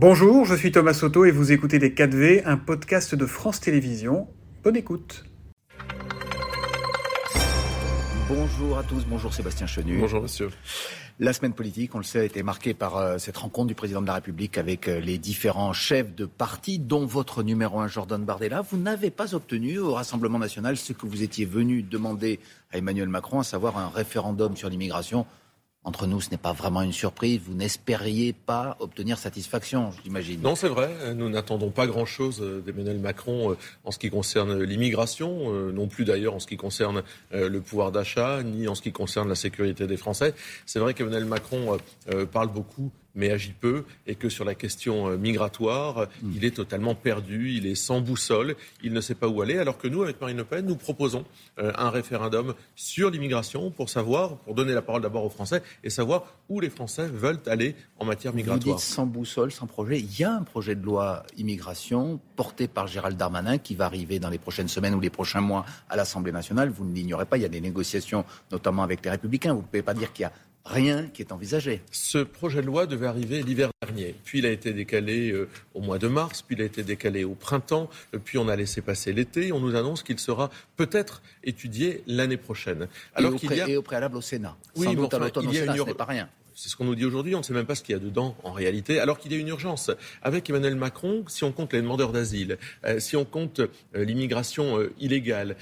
Bonjour, je suis Thomas Soto et vous écoutez Les 4V, un podcast de France Télévisions. Bonne écoute. Bonjour à tous, bonjour Sébastien Chenu. Bonjour monsieur. La semaine politique, on le sait, a été marquée par euh, cette rencontre du président de la République avec euh, les différents chefs de parti, dont votre numéro un, Jordan Bardella. Vous n'avez pas obtenu au Rassemblement national ce que vous étiez venu demander à Emmanuel Macron, à savoir un référendum sur l'immigration entre nous, ce n'est pas vraiment une surprise. Vous n'espériez pas obtenir satisfaction, j'imagine. Non, c'est vrai. Nous n'attendons pas grand-chose euh, d'Emmanuel Macron euh, en ce qui concerne l'immigration, euh, non plus d'ailleurs en ce qui concerne le pouvoir d'achat, ni en ce qui concerne la sécurité des Français. C'est vrai qu'Emmanuel Macron parle beaucoup mais agit peu, et que sur la question euh, migratoire, hmm. il est totalement perdu, il est sans boussole, il ne sait pas où aller, alors que nous, avec Marine Le Pen, nous proposons euh, un référendum sur l'immigration pour savoir, pour donner la parole d'abord aux Français, et savoir où les Français veulent aller en matière migratoire. Vous dites sans boussole, sans projet. Il y a un projet de loi immigration porté par Gérald Darmanin qui va arriver dans les prochaines semaines ou les prochains mois à l'Assemblée nationale. Vous ne l'ignorez pas, il y a des négociations, notamment avec les Républicains. Vous ne pouvez pas dire qu'il y a rien qui est envisagé. Ce projet de loi devait arriver l'hiver dernier, puis il a été décalé euh, au mois de mars, puis il a été décalé au printemps, euh, puis on a laissé passer l'été, on nous annonce qu'il sera peut-être étudié l'année prochaine. Alors et, au, et au préalable au Sénat. Oui, Sans doute à ce n'est pas rien. C'est ce qu'on nous dit aujourd'hui. On ne sait même pas ce qu'il y a dedans en réalité, alors qu'il y a une urgence. Avec Emmanuel Macron, si on compte les demandeurs d'asile, euh, si on compte euh, l'immigration euh, illégale,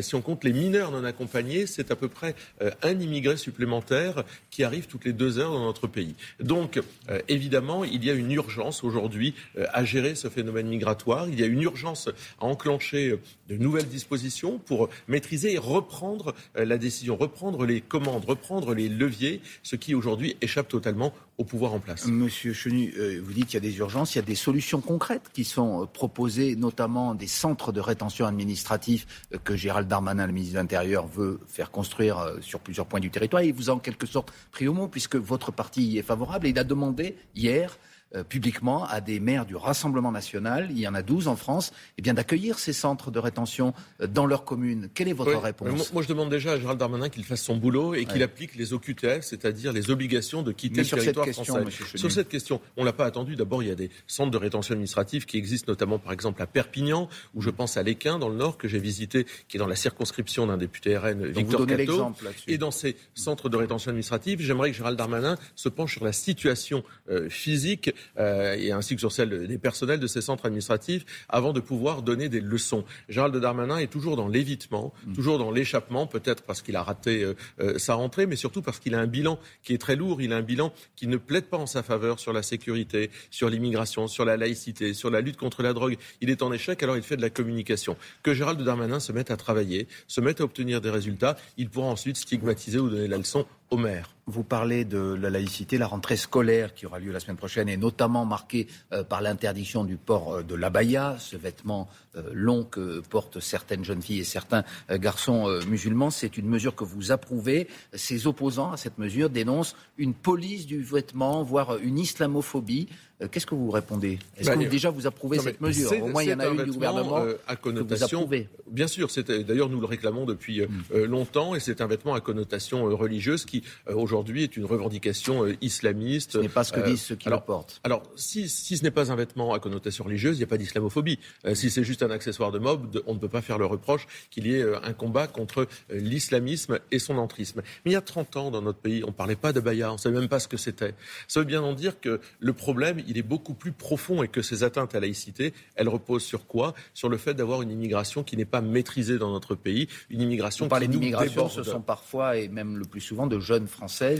si on compte les mineurs non accompagnés, c'est à peu près un immigré supplémentaire qui arrive toutes les deux heures dans notre pays. Donc, évidemment, il y a une urgence aujourd'hui à gérer ce phénomène migratoire. Il y a une urgence à enclencher de nouvelles dispositions pour maîtriser et reprendre la décision, reprendre les commandes, reprendre les leviers, ce qui aujourd'hui échappe totalement au pouvoir en place. Monsieur Chenu, euh, vous dites qu'il y a des urgences, il y a des solutions concrètes qui sont euh, proposées, notamment des centres de rétention administratifs euh, que Gérald Darmanin, le ministre de l'Intérieur, veut faire construire sur plusieurs points du territoire. Il vous a en quelque sorte pris au mot, puisque votre parti y est favorable. Et il a demandé hier euh, publiquement à des maires du Rassemblement national, il y en a 12 en France, eh bien d'accueillir ces centres de rétention euh, dans leur commune. Quelle est votre réponse moi, je demande déjà à Gérald Darmanin qu'il fasse son boulot et qu'il applique les OQTF, c'est-à-dire les obligations de quitter le territoire français. Sur cette question, on l'a pas attendu. D'abord, il y a des centres de rétention administrative qui existent notamment, par exemple, à Perpignan, où je pense à l'Équin, dans le Nord, que j'ai visité, qui est dans la circonscription d'un député RN, Victor Cato. Et dans ces centres de rétention administrative, j'aimerais que Gérald Darmanin se penche sur la situation euh, physique euh, et ainsi que sur celle des personnels de ces centres administratifs avant de pouvoir donner des leçons. Gérald Darmanin est toujours dans l'évitement, mm. toujours dans l'échappement, peut-être parce qu'il a raté euh, euh, sa rentrée, mais surtout parce qu'il a un bilan qui est très lourd. Il a un bilan qui ne plaide pas en sa faveur sur la sécurité, sur l'immigration, sur la laïcité, sur la lutte contre la drogue. Il est en échec, alors il fait de la communication. Que Gérald Darmanin se mette à travailler, se mette à obtenir des résultats, il pourra ensuite stigmatiser ou donner la leçon maires. Vous parlez de la laïcité, la rentrée scolaire qui aura lieu la semaine prochaine est notamment marquée euh, par l'interdiction du port euh, de l'abaya, ce vêtement euh, long que portent certaines jeunes filles et certains garçons musulmans. C'est une mesure que vous approuvez. Ses opposants à cette mesure dénoncent une police du vêtement, voire une islamophobie. Qu'est-ce que vous répondez? Est-ce bah, que déjà vous approuvez cette mesure? Au moins, il y en a eu du gouvernement à connotation. Bien sûr, d'ailleurs nous le réclamons depuis mm. longtemps et c'est un vêtement à connotation religieuse qui aujourd'hui est une revendication euh, islamiste. Ce n'est pas ce que euh, disent ceux qui alors, le portent. Alors, si, si ce n'est pas un vêtement à connotation religieuse, il n'y a pas d'islamophobie. Euh, si c'est juste un accessoire de mob, on ne peut pas faire le reproche qu'il y ait un combat contre l'islamisme et son entrisme. Mais il y a 30 ans, dans notre pays, on ne parlait pas de Baya, on ne savait même pas ce que c'était. Ça veut bien en dire que le problème, il est beaucoup plus profond et que ces atteintes à la laïcité, elles reposent sur quoi? Sur le fait d'avoir une immigration qui n'est pas maîtrisée dans notre pays, une immigration on qui d'immigration, ce sont parfois et même le plus souvent de jeunes Français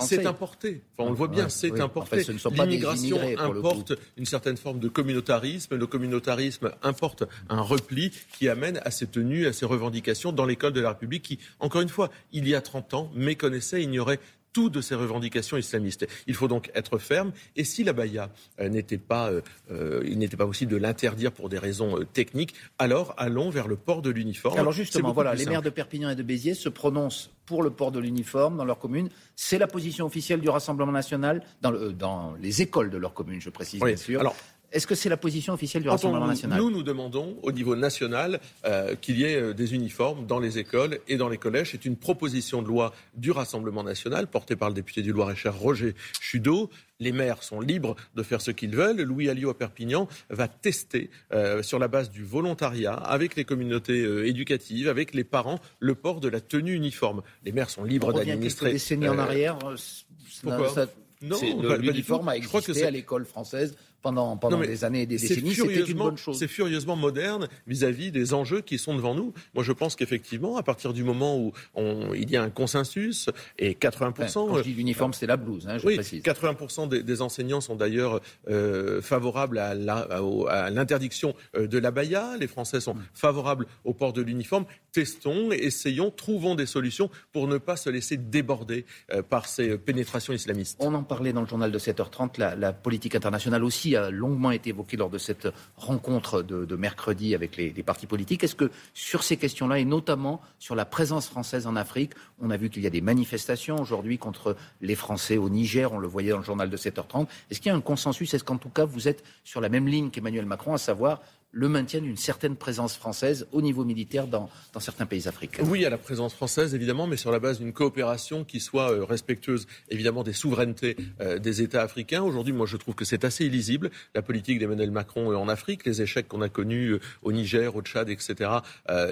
c'est importé. on le voit bien, c'est importé. L'immigration importe une certaine forme de communautarisme. Le communautarisme importe un repli qui amène à ces tenues, à ces revendications dans l'école de la République qui, encore une fois, il y a 30 ans, méconnaissait, ignorait tout de ces revendications islamistes. Il faut donc être ferme. Et si la baya euh, n'était pas, euh, euh, il n'était pas possible de l'interdire pour des raisons techniques, alors allons vers le port de l'uniforme. Alors justement, voilà, les maires de Perpignan et de Béziers se prononcent pour le port de l'uniforme dans leur commune. C'est la position officielle du Rassemblement national dans, dans les écoles de leur commune, je précise bien sûr. Est-ce que c'est la position officielle du Rassemblement national Nous, nous demandons au niveau national euh, qu'il y ait euh, des uniformes dans les écoles et dans les collèges. C'est une proposition de loi du Rassemblement national portée par le député du Loir-et-Cher Roger Chudeau. Les maires sont libres de faire ce qu'ils veulent. Louis Alliot à Perpignan va tester euh, sur la base du volontariat avec les communautés éducatives, avec les parents, le port de la tenue uniforme. Les maires sont libres d'administrer. Des décennies en arrière. Pourquoi non, l'uniforme a existé à l'école française pendant, pendant des années et des décennies, c'était une bonne chose. C'est furieusement moderne vis-à-vis des enjeux qui sont devant nous. Moi, je pense qu'effectivement, à partir du moment où on, il y a un consensus, et 80%... quand je dis l'uniforme, c'est la blouse, hein, je oui, précise. 80% des, des, enseignants sont d'ailleurs euh, favorables à l'interdiction euh, de l'abaya. Les Français sont mm. favorables au port de l'uniforme. Testons, essayons, trouvons des solutions pour ne pas se laisser déborder euh, par ces pénétrations islamistes. On en parlait dans le journal de 7h30, la, la politique internationale aussi a longuement été évoqué lors de cette rencontre de, mercredi avec les, partis politiques. Est-ce que sur ces questions-là, et notamment sur la présence française en Afrique, on a vu qu'il y a des manifestations aujourd'hui contre les Français au Niger, on le voyait dans le journal de 7h30. Est-ce qu'il y a un consensus? Est-ce qu'en tout cas vous êtes sur la même ligne qu'Emmanuel Macron, à savoir le maintien d'une certaine présence française au niveau militaire dans, certains pays africains. Oui, à la présence française, évidemment, mais sur la base d'une coopération qui soit euh, respectueuse, évidemment, des souverainetés euh, des États africains. Aujourd'hui, moi, je trouve que c'est assez illisible, la politique d'Emmanuel Macron euh, en Afrique. Les échecs qu'on a connus au Niger, au Tchad, etc.,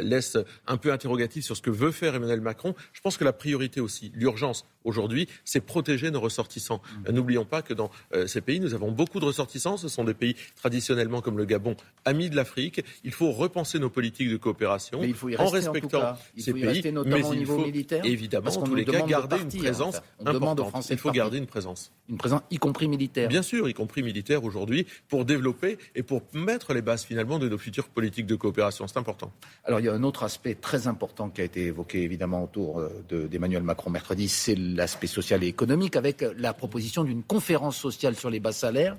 laissent un peu interrogatif sur ce que veut faire Emmanuel Macron. Je pense que la priorité aussi, l'urgence aujourd'hui, c'est protéger nos ressortissants. Mmh. N'oublions pas que dans ces pays, nous avons beaucoup de ressortissants. Ce sont des pays traditionnellement comme le Gabon, amis de l'Afrique. Il faut repenser nos politiques de coopération en respectant ces pays. mais au niveau militaire, évidemment, en tous les cas, garder une présence on demande aux Français il faut garder une présence. Une présence, y compris militaire. Bien sûr, y compris militaire aujourd'hui, pour développer et pour mettre les bases finalement de nos futures politiques de coopération. C'est important. Alors il y a un autre aspect très important qui a été évoqué évidemment autour euh, d'Emmanuel Macron mercredi, c'est l'aspect social et économique avec la proposition d'une conférence sociale sur les bas salaires.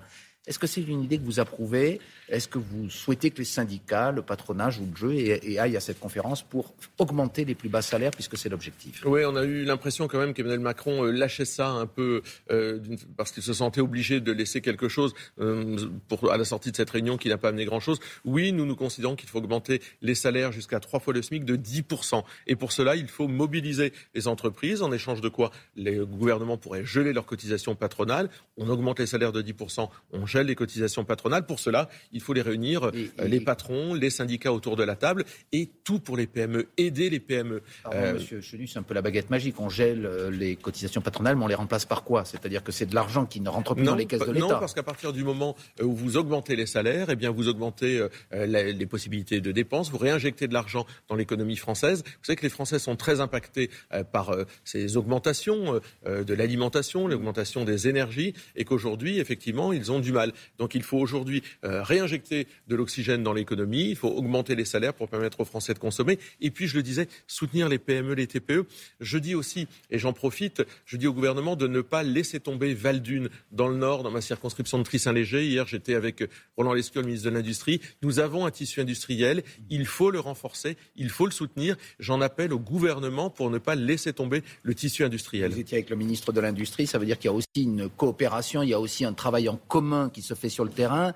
Est-ce que c'est une idée que vous approuvez? Est-ce que vous souhaitez que les syndicats, le patronat jouent le jeu et, aillent à cette conférence pour augmenter les plus bas salaires, puisque c'est l'objectif? Oui, on a eu l'impression quand même qu'Emmanuel Macron euh, lâchait ça un peu euh, parce qu'il se sentait obligé de laisser quelque chose euh, pour, à la sortie de cette réunion qui n'a pas amené grand-chose. Oui, nous nous considérons qu'il faut augmenter les salaires jusqu'à trois fois le SMIC de 10%. Et pour cela, il faut mobiliser les entreprises, en échange de quoi? Les gouvernements pourraient geler leurs cotisations patronales. On augmente les salaires de 10%, on gèle les cotisations patronales. Pour cela, il faut les réunir, euh, les patrons, les syndicats autour de la table et tout pour les PME, aider les PME. euh... Monsieur Chenu, c'est un peu la baguette magique. On gèle euh, les cotisations patronales, mais on les remplace par quoi? C'est-à-dire que c'est de l'argent qui ne rentre plus dans les caisses de l'État. Non, parce qu'à partir du moment euh, où vous augmentez les salaires, eh bien vous augmentez les possibilités de dépenses, vous réinjectez de l'argent dans l'économie française. Vous savez que les Français sont très impactés par ces augmentations de l'alimentation, l'augmentation des énergies, et qu'aujourd'hui, effectivement, ils ont du mal. Donc il faut aujourd'hui euh, réinjecter de l'oxygène dans l'économie, il faut augmenter les salaires pour permettre aux Français de consommer. Et puis, je le disais, soutenir les PME, les TPE. Je dis aussi, et j'en profite, je dis au gouvernement de ne pas laisser tomber Valdune dans le Nord, dans ma circonscription de Tris-Saint-Léger. Hier, j'étais avec Roland Lescure, le ministre de l'Industrie. Nous avons un tissu industriel, il faut le renforcer, il faut le soutenir. J'en appelle au gouvernement pour ne pas laisser tomber le tissu industriel. Vous étiez avec le ministre de l'Industrie, ça veut dire qu'il y a aussi une coopération, il y a aussi un travail en commun qui se fait sur le terrain.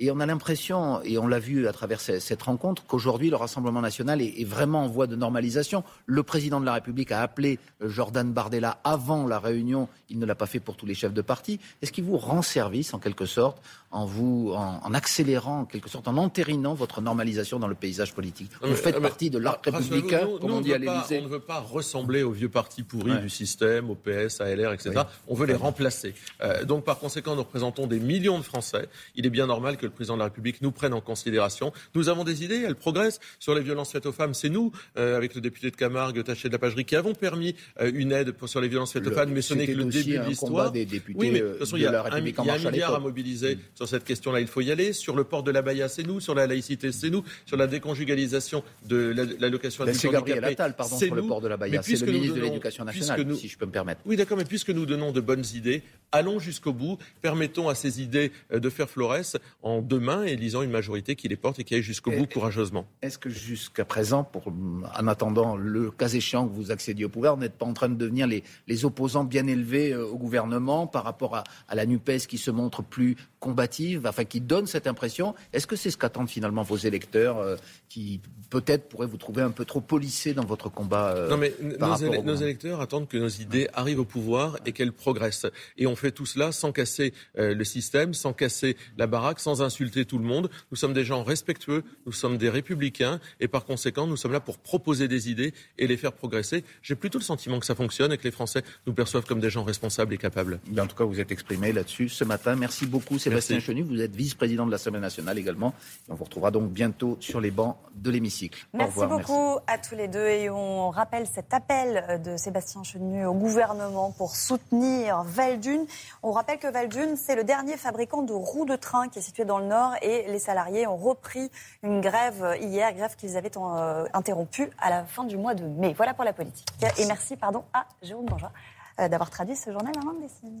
Et on a l'impression, et on l'a vu à travers cette rencontre, qu'aujourd'hui le Rassemblement national est, vraiment en voie de normalisation. Le président de la République a appelé euh, Jordan Bardella avant la réunion. Il ne l'a pas fait pour tous les chefs de parti. Est-ce qu'il vous rend service, en quelque sorte, en vous, en, accélérant, en quelque sorte, en entérinant votre normalisation dans le paysage politique? Vous faites partie de l'arc républicain, comme on dit à l'Élysée. On ne veut pas ressembler aux vieux partis pourris du système, au PS, à LR, etc. On veut les remplacer. Euh, donc, par conséquent, nous représentons des millions de Français. Il est bien normal que le président de la République nous prenne en considération. Nous avons des idées, elles progressent. Sur les violences faites aux femmes, c'est nous, euh, avec le député de Camargue, Taché de la Pagerie, qui avons permis euh, une aide pour, sur les violences faites aux femmes, mais ce n'est que le début de l'histoire. Oui, mais de toute façon, il y a, un, milliard à mobiliser mm. sur cette question-là. Il faut y aller. Sur le port de la Baïa, c'est nous. Sur la laïcité, c'est nous. Sur la déconjugalisation de l'allocation la, C'est Gabriel Attal, pardon, sur le port de la Baïa. C'est le ministre de l'Éducation nationale, si je peux me permettre. Oui, d'accord, mais puisque nous donnons de bonnes idées, allons jusqu'au bout. Permettons à ces idées euh, de faire florès en demain et lisant une majorité qui les porte et qui aille jusqu'au bout courageusement. Est-ce que jusqu'à présent, pour, en attendant le cas échéant que vous accédiez au pouvoir, vous n'êtes pas en train de devenir les, les opposants bien élevés euh, au gouvernement par rapport à, à, la NUPES qui se montre plus combative, enfin qui donne cette impression. Est-ce que c'est ce qu'attendent finalement vos électeurs euh, qui peut-être pourraient vous trouver un peu trop polissés dans votre combat euh, Non mais nos, électeurs attendent que nos idées arrivent au pouvoir et qu'elles progressent. Et on fait tout cela sans casser euh, le système, sans casser la baraque, sans insulter tout le monde. Nous sommes des gens respectueux, nous sommes des républicains et par conséquent nous sommes là pour proposer des idées et les faire progresser. J'ai plutôt le sentiment que ça fonctionne et que les Français nous perçoivent comme des gens responsables et capables. en tout cas, vous êtes exprimé là-dessus ce matin. Merci beaucoup. Sébastien Chenu. Vous êtes vice-président de l'Assemblée nationale également. on vous retrouvera donc bientôt sur les bancs de l'hémicycle. Merci beaucoup à tous les deux. Et on rappelle cet appel de Sébastien Chenu au gouvernement pour soutenir Valdune. On rappelle que Valdune, c'est le dernier fabricant de roues de train qui est situé dans le Nord. Et les salariés ont repris une grève hier, grève qu'ils avaient euh, interrompue à la fin du mois de mai. Voilà pour la politique. Et merci pardon, à Jérôme Bourgeois euh, d'avoir traduit ce journal en langue des signes.